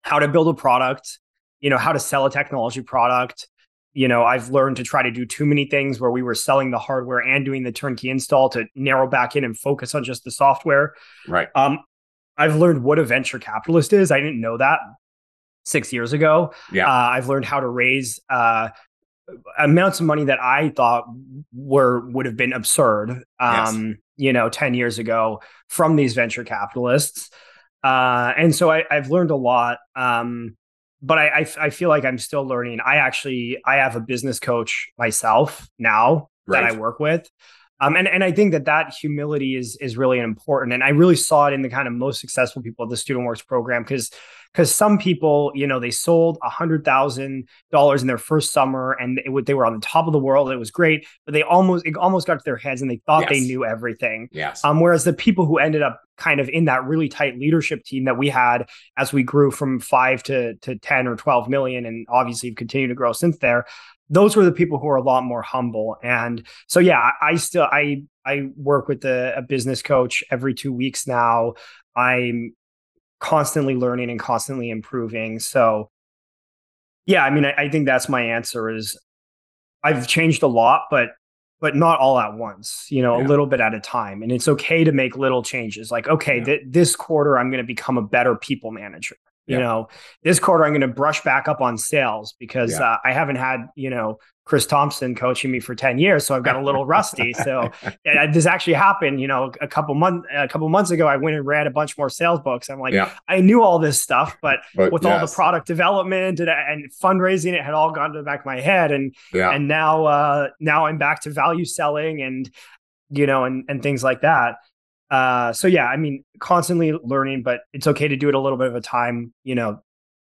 how to build a product, you know, how to sell a technology product. You know, I've learned to try to do too many things where we were selling the hardware and doing the turnkey install to narrow back in and focus on just the software. Right. Um, I've learned what a venture capitalist is. I didn't know that six years ago. Yeah. Uh, I've learned how to raise uh, amounts of money that I thought were would have been absurd, um, yes. you know, 10 years ago from these venture capitalists. Uh, and so I, have learned a lot. Um, but I, I, I, feel like I'm still learning. I actually, I have a business coach myself now right. that I work with. Um, and, and I think that that humility is, is really important. And I really saw it in the kind of most successful people of the Student Works program because because some people, you know, they sold a hundred thousand dollars in their first summer, and it, they were on the top of the world. It was great, but they almost it almost got to their heads, and they thought yes. they knew everything. Yes. Um. Whereas the people who ended up kind of in that really tight leadership team that we had as we grew from five to to ten or twelve million, and obviously have continued to grow since there. Those were the people who are a lot more humble, and so yeah, I, I still I I work with a, a business coach every two weeks now. I'm constantly learning and constantly improving. So yeah, I mean, I, I, think that's my answer is I've changed a lot, but but not all at once, you know, yeah. a little bit at a time. And it's okay to make little changes. Like, okay, yeah. th- this quarter I'm going to become a better people manager. You yeah. know, this quarter I'm going to brush back up on sales because uh, I haven't had, you know, Chris Thompson coaching me for 10 years. So I've got a little rusty. So this actually happened, you know, a couple months, a couple months ago, I went and read a bunch more sales books. I'm like, yeah. I knew all this stuff, but, but with yes. all the product development and, and, fundraising, it had all gone to the back of my head. And, yeah. and now, uh, now I'm back to value selling and, you know, and, and things like that. Uh, so yeah, I mean, constantly learning, but it's okay to do it a little bit of a time, you know,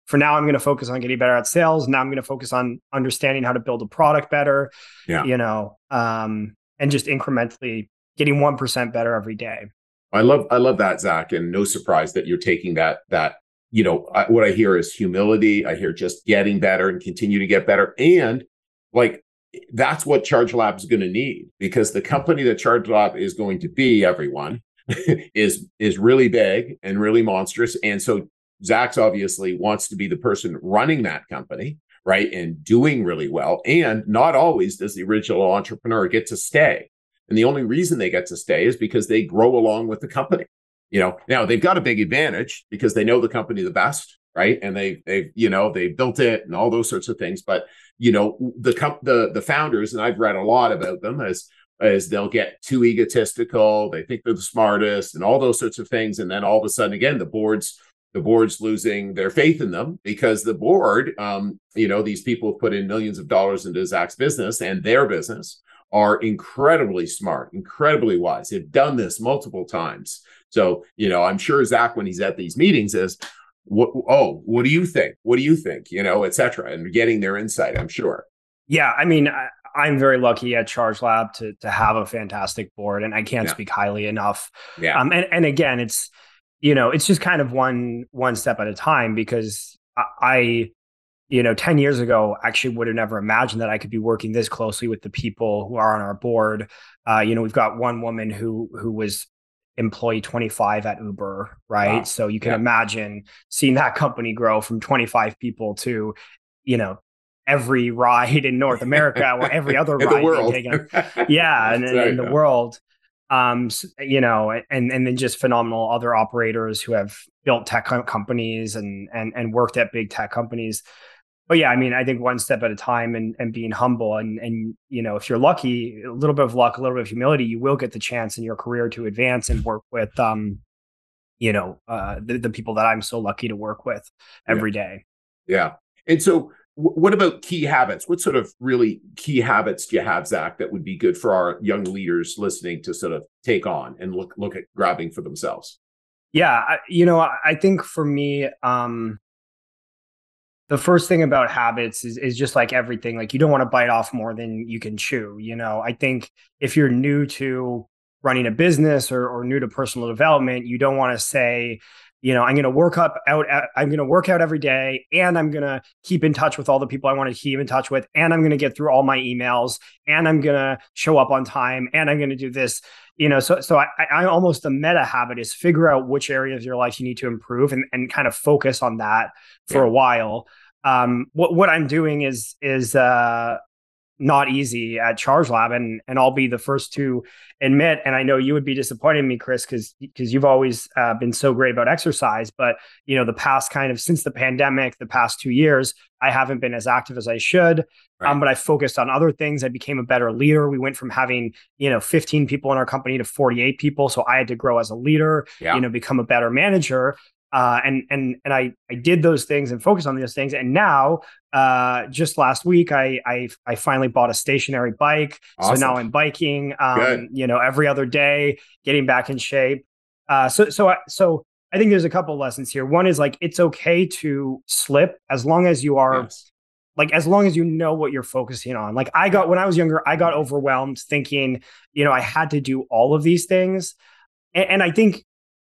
for now i'm going to focus on getting better at sales. Now i'm going to focus on understanding how to build a product better yeah. you know um, and just incrementally getting 1% better every day. I love i love that zach and no surprise that you're taking that that you know I, what i hear is humility. I hear just getting better and continue to get better. And like that's what charge lab is going to need because the company that charge lab is going to be everyone is is really big and really monstrous and so Zach's obviously wants to be the person running that company, right? And doing really well. And not always does the original entrepreneur get to stay. And the only reason they get to stay is because they grow along with the company. You know, now they've got a big advantage because they know the company the best, right? And they they've, you know, they built it and all those sorts of things. But you know, the the the founders, and I've read a lot about them as as they'll get too egotistical, they think they're the smartest and all those sorts of things. And then all of a sudden, again, the boards the board's losing their faith in them because the board, um, you know, these people have put in millions of dollars into Zach's business and their business are incredibly smart, incredibly wise. They've done this multiple times. So, you know, I'm sure Zach, when he's at these meetings, is what oh, what do you think? What do you think? You know, et cetera, and getting their insight, I'm sure. Yeah. I mean, I'm very lucky at Charge Lab to to have a fantastic board, and I can't yeah. speak highly enough. Yeah. Um, and, and again, it's you know, it's just kind of one one step at a time because I, you know, 10 years ago, actually would have never imagined that I could be working this closely with the people who are on our board. Uh, you know, we've got one woman who who was employee 25 at Uber, right? Wow. So you can yeah. imagine seeing that company grow from 25 people to, you know, every ride in North America or every other ride being taken. Yeah, and in the world. Um, you know, and and then just phenomenal other operators who have built tech companies and and and worked at big tech companies but yeah, I mean, I think one step at a time and and being humble and and you know, if you're lucky, a little bit of luck, a little bit of humility, you will get the chance in your career to advance and work with um, you know, uh the, the people that I'm so lucky to work with every yeah. day. yeah. And so what about key habits? What sort of really key habits do you have, Zach, that would be good for our young leaders listening to sort of take on and look look at grabbing for themselves? Yeah, you know, I think for me, um, the first thing about habits is is just like everything like you don't want to bite off more than you can chew you know i think if you're new to running a business or, or new to personal development you don't want to say you know i'm going to work up out i'm going to work out every day and i'm going to keep in touch with all the people i want to keep in touch with and i'm going to get through all my emails and i'm going to show up on time and i'm going to do this you know so so i, I almost the meta habit is figure out which areas of your life you need to improve and, and kind of focus on that for yeah. a while um what what i'm doing is is uh not easy at charge lab and and i'll be the first to admit and i know you would be disappointed in me chris because because you've always uh, been so great about exercise but you know the past kind of since the pandemic the past two years i haven't been as active as i should right. um, but i focused on other things i became a better leader we went from having you know 15 people in our company to 48 people so i had to grow as a leader yeah. you know become a better manager uh, and and and I I did those things and focused on those things. And now, uh, just last week, I I I finally bought a stationary bike. Awesome. So now I'm biking. Um, you know, every other day, getting back in shape. Uh, so so I, so I think there's a couple lessons here. One is like it's okay to slip as long as you are. Yes. Like as long as you know what you're focusing on. Like I got when I was younger, I got overwhelmed thinking, you know, I had to do all of these things. And, and I think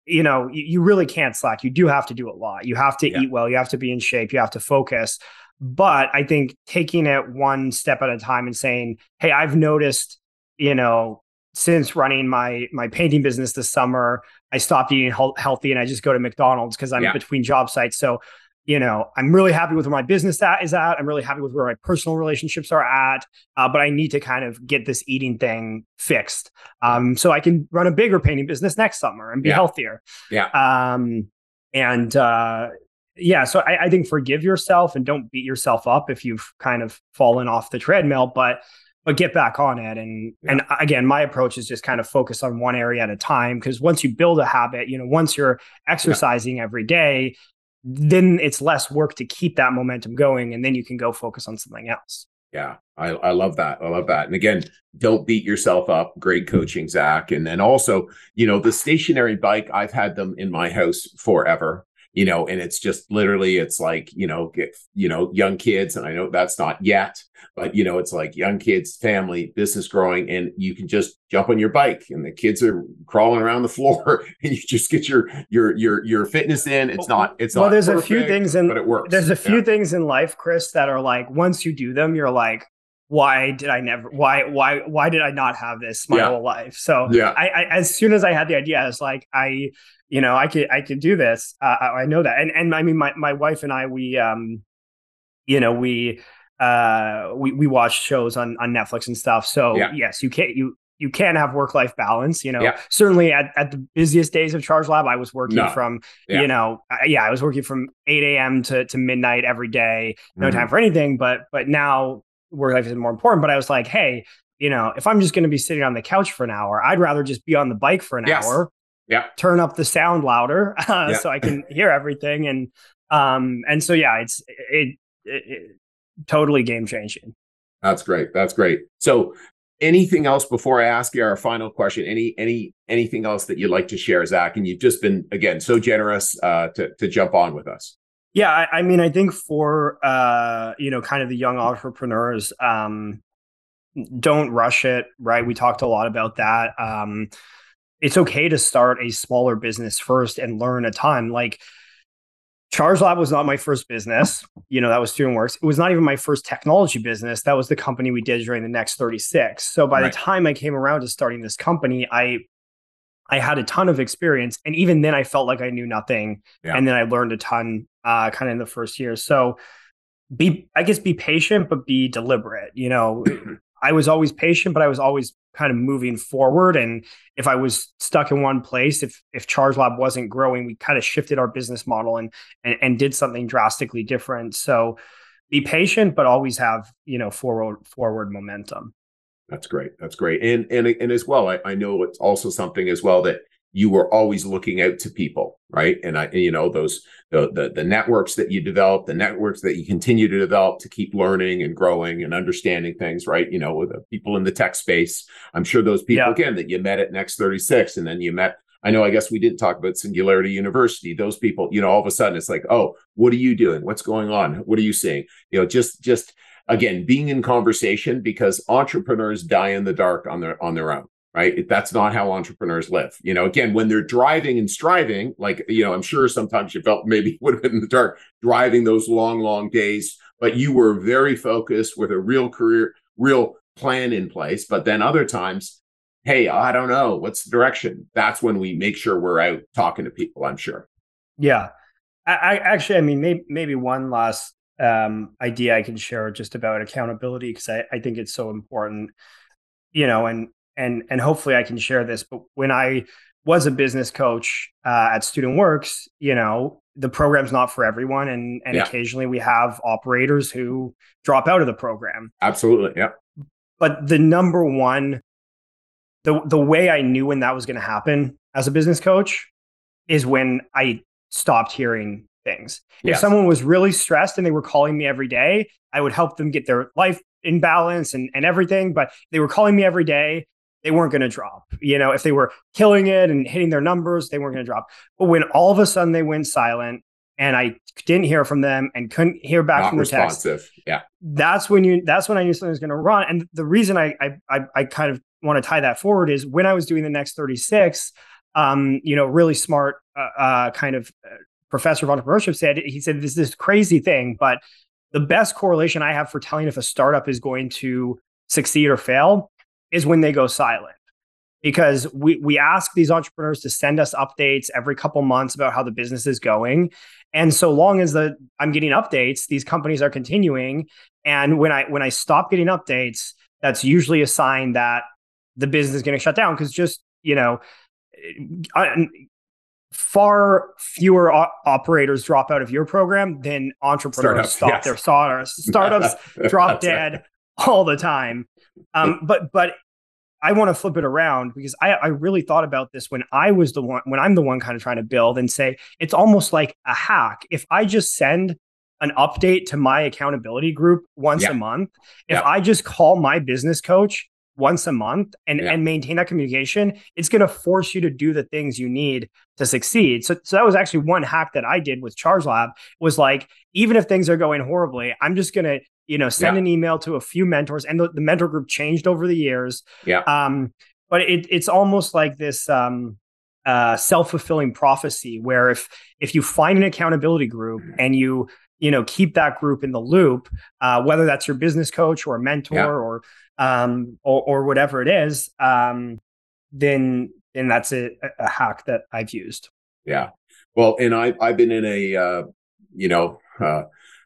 you know, you, really can't slack. You do have to do a lot. You have to yeah. eat well. You have to be in shape. You have to focus. But I think taking it one step at a time and saying, "Hey, I've noticed, you know, since running my my painting business this summer, I stopped eating healthy and I just go to McDonald's because I'm yeah. between job sites. So you know, I'm really happy with where my business at is at. I'm really happy with where my personal relationships are at. Uh, but I need to kind of get this eating thing fixed, um, so I can run a bigger painting business next summer and be yeah. healthier. Yeah. Um, and uh, yeah, so I, I think forgive yourself and don't beat yourself up if you've kind of fallen off the treadmill, but but get back on it. And yeah. and again, my approach is just kind of focus on one area at a time because once you build a habit, you know, once you're exercising yeah. every day, then it's less work to keep that momentum going and then you can go focus on something else. Yeah I, I love that i love that. And again don't beat yourself up. Great coaching zach. And then also you know the stationary bike i've had them in my house forever you know and it's just literally it's like you know get you know young kids and i know that's not yet but you know it's like young kids family business growing and you can just jump on your bike and the kids are crawling around the floor and you just get your your your your fitness in it's not it's well not there's perfect, a few things in but it works there's a few yeah. things in life chris that are like once you do them you're like why did I never why why why did I not have this my yeah. whole life? So yeah, I, I, as soon as I had the idea, I was like, I you know I could I could do this. Uh, I, I know that, and and I mean my my wife and I we um you know we uh we we watch shows on on Netflix and stuff. So yeah. yes, you can't you you can have work life balance. You know, yeah. certainly at, at the busiest days of Charge Lab, I was working no. from, yeah. you know, yeah, I was working from 8 a.m. to, to midnight every day, no mm-hmm. time for anything. But but now work life is more important. But I was like, hey, you know, if I'm just going to be sitting on the couch for an hour, I'd rather just be on the bike for an yes. hour. Yeah. Turn up the sound louder uh, yeah. so I can hear everything. And um and so yeah, it's it, it, it totally game changing. That's great. That's great. So anything else before I ask you our final question? Any any anything else that you'd like to share, Zach? And you've just been again so generous uh, to to jump on with us. Yeah, I, I, mean, I think for uh, you know, kind of the young entrepreneurs, um, don't rush it. Right? We talked a lot about that. Um, it's okay to start a smaller business first and learn a ton. Like Charge Lab was not my first business. You know, that was Student Works. It was not even my first technology business. That was the company we did during the next 36. So by right. the time I came around to starting this company, I I had a ton of experience. And even then I felt like I knew nothing. Yeah. And then I learned a ton uh, kind of in the first year. So be I guess be patient, but be deliberate. You know, I was always patient, but I was always kind of moving forward. And if I was stuck in one place, if if Charge Lab wasn't growing, we kind of shifted our business model and and, and did something drastically different. So be patient, but always have you know forward forward momentum. That's great. That's great. And and and as well, I, I know it's also something as well that you were always looking out to people, right? And I, you know, those the, the the networks that you develop, the networks that you continue to develop to keep learning and growing and understanding things, right? You know, with the people in the tech space, I'm sure those people yeah. again that you met at Next 36, and then you met. I know. I guess we didn't talk about Singularity University. Those people, you know, all of a sudden it's like, oh, what are you doing? What's going on? What are you seeing? You know, just just again being in conversation because entrepreneurs die in the dark on their on their own right? That's not how entrepreneurs live. You know again when they're driving and striving like you know i'm sure sometimes you felt maybe would have been in the dark driving those long long days but you were very focused with a real career real plan in place. But then other times hey i don't know what's the direction? That's when we make sure we're out talking to people i'm sure. Yeah. I, I actually i mean maybe, maybe one last um, idea i can share just about accountability because I, I think it's so important you know and and and hopefully I can share this. But when I was a business coach uh, at Student Works, you know, the program's not for everyone, and and yeah. occasionally we have operators who drop out of the program. Absolutely, yeah. But the number one, the the way I knew when that was going to happen as a business coach is when I stopped hearing things. Yes. If someone was really stressed and they were calling me every day, I would help them get their life in balance and, and everything. But they were calling me every day they weren't going to drop. You know, if they were killing it and hitting their numbers, they weren't going to drop. But when all of a sudden they went silent and I didn't hear from them and couldn't hear back Not from the responsive. text, yeah, that's when you that's when I knew something was going to run. And the reason I I I kind of want to tie that forward is when I was doing the next 36, um, you know, really smart uh, uh, kind of uh, professor of entrepreneurship said he said this is this crazy thing, but the best correlation I have for telling if a startup is going to succeed or fail is when they go silent. Because we we ask these entrepreneurs to send us updates every couple months about how the business is going. And so long as the i'm getting updates these companies are continuing. And when i when i stop getting updates that's usually a sign that the business is going to shut down. Because just you know uh, far fewer o- operators drop out of your program than entrepreneurs startups, stop yes. their startups startups drop dead right. all the time um, but but I want to flip it around because I, I really thought about this when I was the one when I'm the one kind of trying to build and say it's almost like a hack. If I just send an update to my accountability group once yeah. a month, if yeah. I just call my business coach once a month and, yeah. and maintain that communication, it's going to force you to do the things you need to succeed. So, so that was actually one hack that I did with Charge Lab was like, even if things are going horribly, I'm just going to you know, send yeah. an email to a few mentors, and the, the, mentor group changed over the years. Yeah. Um, but it, it's almost like this um, uh, self fulfilling prophecy, where if if you find an accountability group and you you know keep that group in the loop, uh, whether that's your business coach or a mentor yeah. or um or, or whatever it is, um, then then that's a, a hack that I've used. Yeah. Well, and I I've been in a uh, you know. Uh,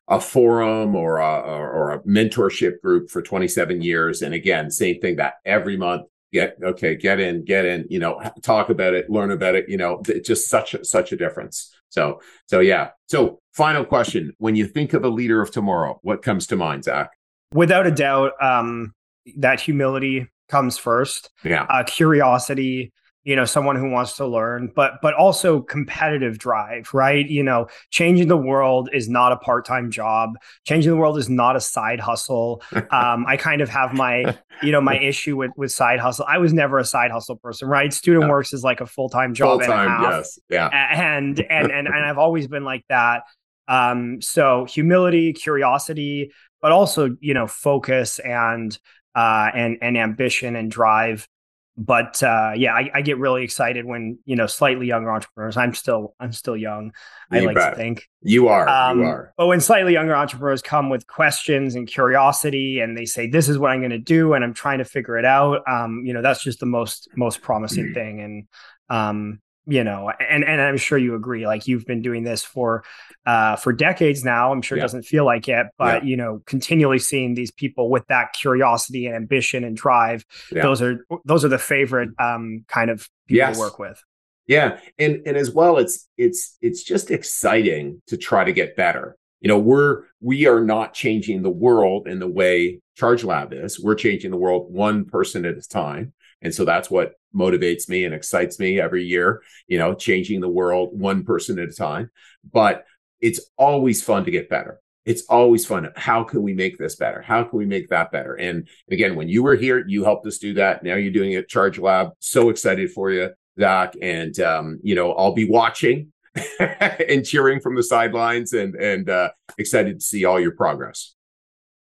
a forum or a, or a mentorship group for 27 years. And again, same thing that every month, get, okay, get in, get in, you know, talk about it, learn about it, you know, it's just such a, such a difference. So, so yeah. So final question, when you think of a leader of tomorrow, what comes to mind, Zach? Without a doubt, um, that humility comes first. Yeah. Uh, curiosity, you know someone who wants to learn but but also competitive drive right? You know changing the world is not a part-time job. Changing the world is not a side hustle. Um, i kind of have my you know my issue with with side hustle. I was never a side hustle person right? Student works is like a full-time job full-time yes. Yeah. And and and, and i've always been like that. Um so humility curiosity but also you know focus and uh and and ambition and drive but uh, yeah, I, I, get really excited when you know slightly younger entrepreneurs. I'm still I'm still young. You I like bet. to think you are. Um, you are. But when slightly younger entrepreneurs come with questions and curiosity, and they say, "This is what I'm going to do," and I'm trying to figure it out, um, you know, that's just the most most promising thing. And um, you know and and i'm sure you agree like you've been doing this for uh for decades now i'm sure yeah. it doesn't feel like it but yeah. you know continually seeing these people with that curiosity and ambition and drive yeah. those are those are the favorite um kind of people yes. to work with yeah and and as well it's it's it's just exciting to try to get better you know we're we are not changing the world in the way charge lab is we're changing the world one person at a time and so that's what motivates me and excites me every year, you know, changing the world one person at a time. But it's always fun to get better. It's always fun. How can we make this better? How can we make that better? And again, when you were here, you helped us do that. Now you're doing it Charge Lab. So excited for you, Zach. And um, you know, I'll be watching and cheering from the sidelines and and uh, excited to see all your progress.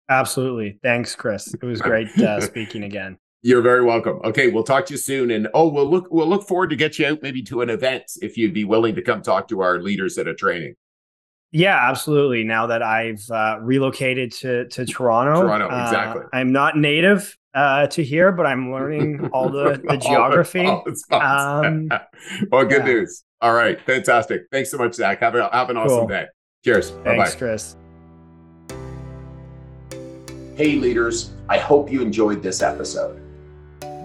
Absolutely. Thanks, Chris. It was great uh, speaking again. You're very welcome. Okay, we'll talk to you soon. And oh, we'll look we'll look forward to get you out maybe to an event if you'd be willing to come talk to our leaders at a training. Yeah, absolutely. Now that I've uh, relocated to to Toronto, Toronto, uh, exactly. I'm not native uh, to here, but I'm learning all the the geography. all the, all um, well, good yeah. news. All right, fantastic. Thanks so much, Zach. Have a have an awesome cool. day. Cheers. Thanks, Bye-bye. Chris. Hey, leaders. I hope you enjoyed this episode.